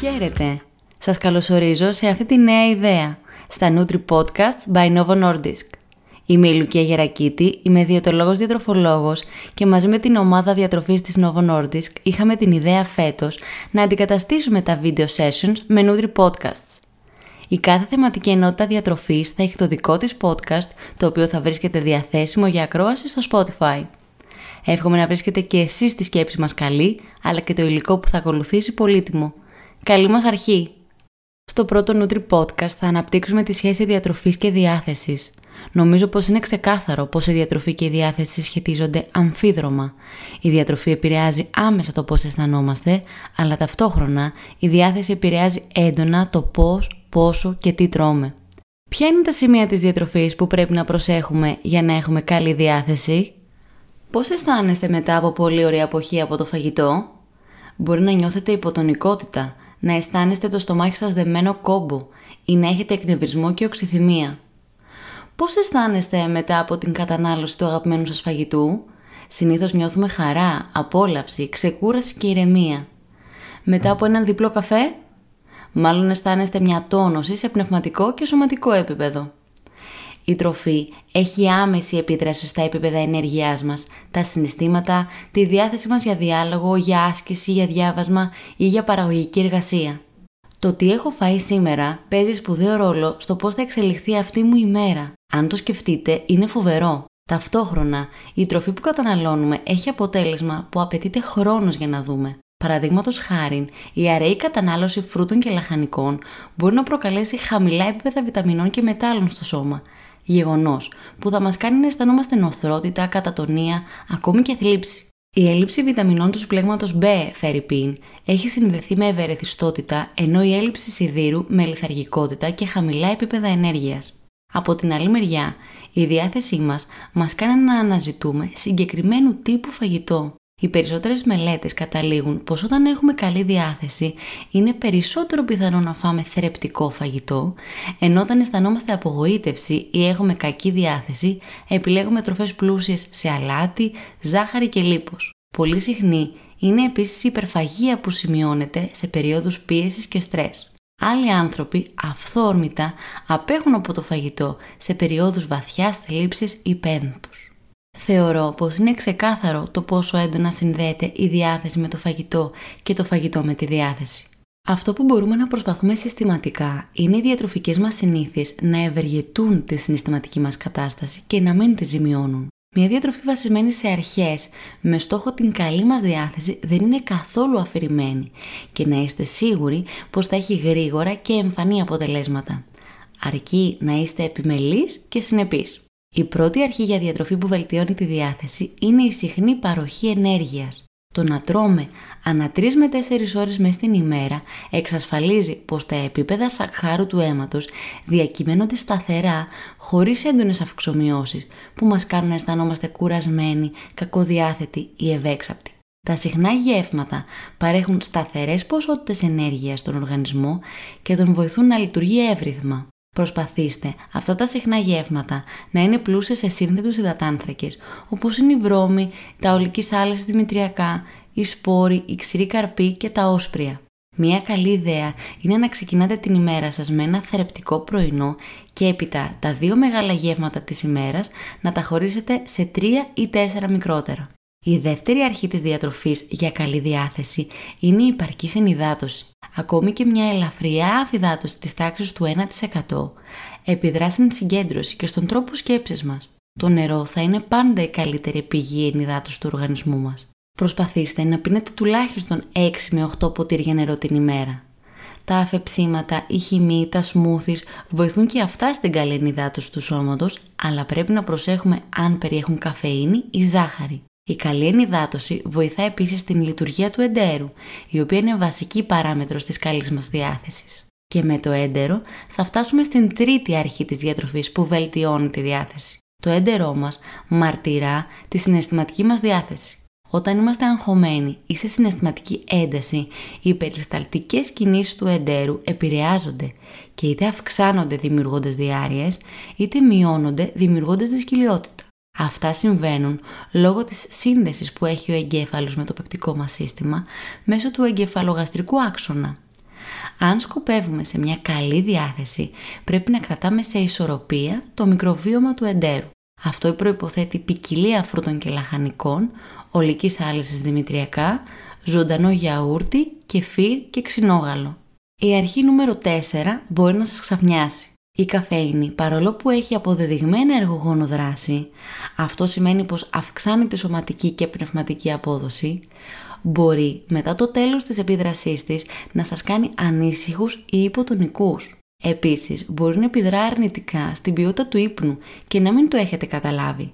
Χαίρετε! Σας καλωσορίζω σε αυτή τη νέα ιδέα, στα Nutri Podcasts by Novo Nordisk. Είμαι η Λουκία Γερακίτη, είμαι διαιτολόγος διατροφολόγος και μαζί με την ομάδα διατροφής της Novo Nordisk είχαμε την ιδέα φέτος να αντικαταστήσουμε τα video sessions με Nutri Podcasts. Η κάθε θεματική ενότητα διατροφής θα έχει το δικό της podcast, το οποίο θα βρίσκεται διαθέσιμο για ακρόαση στο Spotify. Εύχομαι να βρίσκετε και εσείς τη σκέψη μας καλή, αλλά και το υλικό που θα ακολουθήσει πολύτιμο. Καλή μας αρχή! Στο πρώτο Nutri Podcast θα αναπτύξουμε τη σχέση διατροφής και διάθεσης. Νομίζω πως είναι ξεκάθαρο πως η διατροφή και η διάθεση σχετίζονται αμφίδρομα. Η διατροφή επηρεάζει άμεσα το πώς αισθανόμαστε, αλλά ταυτόχρονα η διάθεση επηρεάζει έντονα το πώς, πόσο και τι τρώμε. Ποια είναι τα σημεία της διατροφής που πρέπει να προσέχουμε για να έχουμε καλή διάθεση; Πώς αισθάνεστε μετά από πολύ ωραία αποχή από το φαγητό; Μπορεί να νιώθετε υποτονικότητα, να αισθάνεστε το στομάχι σας δεμένο κόμπο ή να έχετε εκνευρισμό και οξυθυμία. Πώς αισθάνεστε μετά από την κατανάλωση του αγαπημένου σας φαγητού; Συνήθως νιώθουμε χαρά, απόλαυση, ξεκούραση και ηρεμία. Μετά από έναν διπλό καφέ; Μάλλον αισθάνεστε μια τόνωση σε πνευματικό και σωματικό επίπεδο. Η τροφή έχει άμεση επίδραση στα επίπεδα ενέργειάς μας, τα συναισθήματα, τη διάθεση μας για διάλογο, για άσκηση, για διάβασμα ή για παραγωγική εργασία. Το τι έχω φάει σήμερα παίζει σπουδαίο ρόλο στο πώς θα εξελιχθεί αυτή μου η μέρα. Αν το σκεφτείτε, είναι φοβερό. Ταυτόχρονα, η τροφή που καταναλώνουμε έχει αποτέλεσμα που απαιτείται χρόνος για να δούμε. Παραδείγματος χάρη, η αραιή κατανάλωση φρούτων και λαχανικών μπορεί να προκαλέσει χαμηλά επίπεδα βιταμινών και μετάλλων στο σώμα, γεγονός που θα μας κάνει να αισθανόμαστε νοθρότητα, κατατονία, ακόμη και θλίψη. Η έλλειψη βιταμινών του συμπλέγματος B, φερρυπίν, έχει συνδεθεί με ευερεθιστότητα, ενώ η έλλειψη σιδήρου με λιθαργικότητα και χαμηλά επίπεδα ενέργειας. Από την άλλη μεριά, η διάθεσή μας μας κάνει να αναζητούμε συγκεκριμένου τύπου φαγητό, οι περισσότερες μελέτες καταλήγουν πως όταν έχουμε καλή διάθεση είναι περισσότερο πιθανό να φάμε θρεπτικό φαγητό, ενώ όταν αισθανόμαστε απογοήτευση ή έχουμε κακή διάθεση, επιλέγουμε τροφές πλούσιες σε αλάτι, ζάχαρη και λίπος. Πολύ συχνή είναι επίσης η υπερφαγία που σημειώνεται σε περίοδους πίεσης και στρες. Άλλοι άνθρωποι αυθόρμητα απέχουν από το φαγητό σε περίοδους βαθιάς θλίψης ή πένθους. Θεωρώ πως είναι ξεκάθαρο το πόσο έντονα συνδέεται η διάθεση με το φαγητό και το φαγητό με τη διάθεση. Αυτό που μπορούμε να προσπαθούμε συστηματικά είναι οι διατροφικές μας συνήθειες να ευεργετούν τη συναισθηματική μας κατάσταση και να μην τη ζημιώνουν. Μια διατροφή βασισμένη σε αρχές με στόχο την καλή μας διάθεση δεν είναι καθόλου αφηρημένη και να είστε σίγουροι πως θα έχει γρήγορα και εμφανή αποτελέσματα. Αρκεί να είστε επιμελείς και συνεπείς. Η πρώτη αρχή για διατροφή που βελτιώνει τη διάθεση είναι η συχνή παροχή ενέργειας. Το να τρώμε ανά 3 με 4 ώρες μέσα στην ημέρα εξασφαλίζει πως τα επίπεδα σακχάρου του αίματος διακυμαίνονται σταθερά χωρίς έντονες αυξομοιώσεις που μας κάνουν να αισθανόμαστε κουρασμένοι, κακοδιάθετοι ή ευέξαπτοι. Τα συχνά γεύματα παρέχουν σταθερές ποσότητες ενέργειας στον οργανισμό και τον βοηθούν να λειτουργεί εύρυθμα. Προσπαθήστε αυτά τα συχνά γεύματα να είναι πλούσια σε σύνθετους υδατάνθρακες, όπως είναι η βρώμη, τα ολικής άλεσης δημητριακά, η σπόρη, η ξηρή καρπή και τα όσπρια. Μία καλή ιδέα είναι να ξεκινάτε την ημέρα σας με ένα θρεπτικό πρωινό και έπειτα τα δύο μεγάλα γεύματα της ημέρας να τα χωρίσετε σε τρία ή τέσσερα μικρότερα. Η δεύτερη αρχή της διατροφής για καλή διάθεση είναι η υπαρκής ενυδάτωση. Ακόμη και μια ελαφριά αφυδάτωση της τάξης του 1% επιδρά στην συγκέντρωση και στον τρόπο σκέψης μας. Το νερό θα είναι πάντα η καλύτερη πηγή ενυδάτωσης του οργανισμού μας. Προσπαθήστε να πίνετε τουλάχιστον 6 με 8 ποτήρια νερό την ημέρα. Τα αφεψίματα, η χυμή, τα σμούθις βοηθούν και αυτά στην καλή ενυδάτωση του σώματος, αλλά πρέπει να προσέχουμε αν περιέχουν καφεΐνη ή ζάχαρη. Η καλή ενυδάτωση βοηθά επίσης την λειτουργία του εντέρου, η οποία είναι βασική παράμετρος της καλής μας διάθεσης. Και με το έντερο θα φτάσουμε στην τρίτη αρχή της διατροφής που βελτιώνει τη διάθεση. Το έντερό μας μαρτυρά τη συναισθηματική μας διάθεση. Όταν είμαστε αγχωμένοι ή σε συναισθηματική ένταση, οι περισταλτικές κινήσεις του εντέρου επηρεάζονται και είτε αυξάνονται δημιουργώντας διάρειες, είτε μειώνονται δημιουργώντας δυσκυλιότητα. Αυτά συμβαίνουν λόγω της σύνδεσης που έχει ο εγκέφαλος με το πεπτικό μας σύστημα μέσω του εγκεφαλογαστρικού άξονα. Αν σκοπεύουμε σε μια καλή διάθεση, πρέπει να κρατάμε σε ισορροπία το μικροβίωμα του εντέρου. Αυτό προϋποθέτει ποικιλία φρούτων και λαχανικών, ολικής άλυσης δημητριακά, ζωντανό γιαούρτι, κεφίρ και ξινόγαλο. Η αρχή νούμερο 4 μπορεί να σας ξαφνιάσει. Η καφέινη, παρόλο που έχει αποδεδειγμένα εργογόνο δράση, αυτό σημαίνει πως αυξάνει τη σωματική και πνευματική απόδοση, μπορεί μετά το τέλος της επίδρασής της να σας κάνει ανήσυχους ή υποτονικούς. Επίσης, μπορεί να επιδρά αρνητικά στην ποιότητα του ύπνου και να μην το έχετε καταλάβει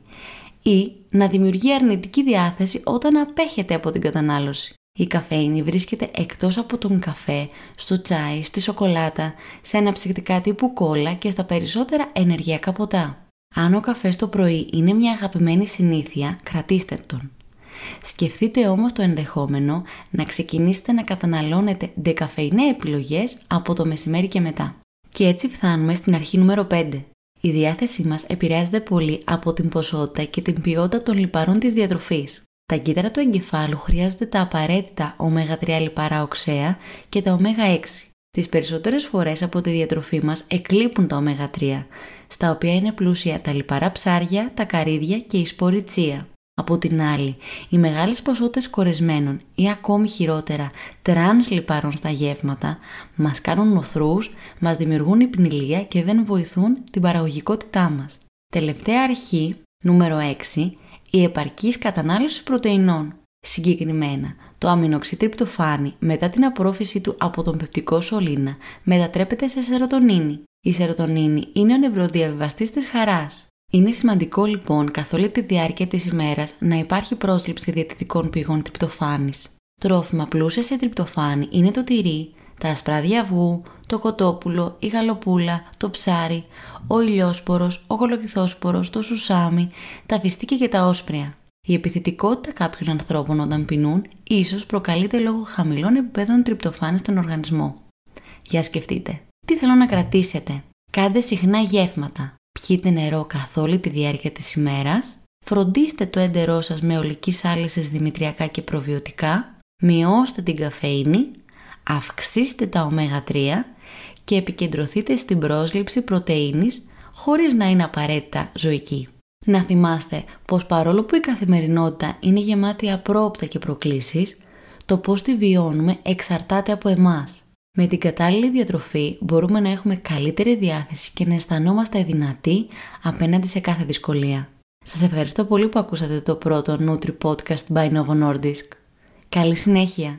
ή να δημιουργεί αρνητική διάθεση όταν απέχετε από την κατανάλωση. Η καφέινη βρίσκεται εκτός από τον καφέ, στο τσάι, στη σοκολάτα, σε αναψυκτικά τύπου κόλλα και στα περισσότερα ενεργειακά ποτά. Αν ο καφές το πρωί είναι μια αγαπημένη συνήθεια, κρατήστε τον. Σκεφτείτε όμως το ενδεχόμενο να ξεκινήσετε να καταναλώνετε δεκαφεϊνέ επιλογές από το μεσημέρι και μετά. Και έτσι φτάνουμε στην αρχή νούμερο 5. Η διάθεσή μας επηρεάζεται πολύ από την ποσότητα και την ποιότητα των λιπαρών της διατροφής. Τα κύτταρα του εγκεφάλου χρειάζονται τα απαραίτητα ω3 λιπαρά οξέα και τα ω6. Τις περισσότερες φορές από τη διατροφή μας εκλείπουν τα ω3, στα οποία είναι πλούσια τα λιπαρά ψάρια, τα καρύδια και η σπόρη τσία. Από την άλλη, οι μεγάλες ποσότητες κορεσμένων ή ακόμη χειρότερα τρανς λιπαρών στα γεύματα μας κάνουν νωθρούς, μας δημιουργούν υπνηλία και δεν βοηθούν την παραγωγικότητά μας. Τελευταία αρχή, νούμερο 6, η επαρκής κατανάλωση πρωτεϊνών. Συγκεκριμένα, το αμινοξύ τρυπτοφάνη μετά την απορρόφησή του από τον πεπτικό σωλήνα μετατρέπεται σε σερωτονίνη. Η σερωτονίνη είναι ο νευροδιαβιβαστής της χαράς. Είναι σημαντικό λοιπόν καθ' όλη τη διάρκεια της ημέρας να υπάρχει πρόσληψη διατητικών πηγών τριπτοφάνης. Τρόφιμα πλούσια σε τριπτοφάνη είναι το τυρί, τα ασπράδια αυγού, το κοτόπουλο, η γαλοπούλα, το ψάρι, ο ηλιόσπορος, ο κολοκυθόσπορος, το σουσάμι, τα φιστίκια και τα όσπρια. Η επιθετικότητα κάποιων ανθρώπων όταν πεινούν ίσως προκαλείται λόγω χαμηλών επιπέδων τριπτοφάνη στον οργανισμό. Για σκεφτείτε. Τι θέλω να κρατήσετε; Κάντε συχνά γεύματα πιείτε νερό καθ' όλη τη διάρκεια της ημέρας, φροντίστε το έντερό σας με ολικής άλυσης δημητριακά και προβιωτικά, μειώστε την καφέινη, αυξήστε τα ω3 και επικεντρωθείτε στην πρόσληψη πρωτεΐνης χωρίς να είναι απαραίτητα ζωική. Να θυμάστε πως παρόλο που η καθημερινότητα είναι γεμάτη απρόπτα και προκλήσεις, το πώς τη βιώνουμε εξαρτάται από εμάς. Με την κατάλληλη διατροφή μπορούμε να έχουμε καλύτερη διάθεση και να αισθανόμαστε δυνατοί απέναντι σε κάθε δυσκολία. Σας ευχαριστώ πολύ που ακούσατε το πρώτο Nutri Podcast by Novo Nordisk. Καλή συνέχεια!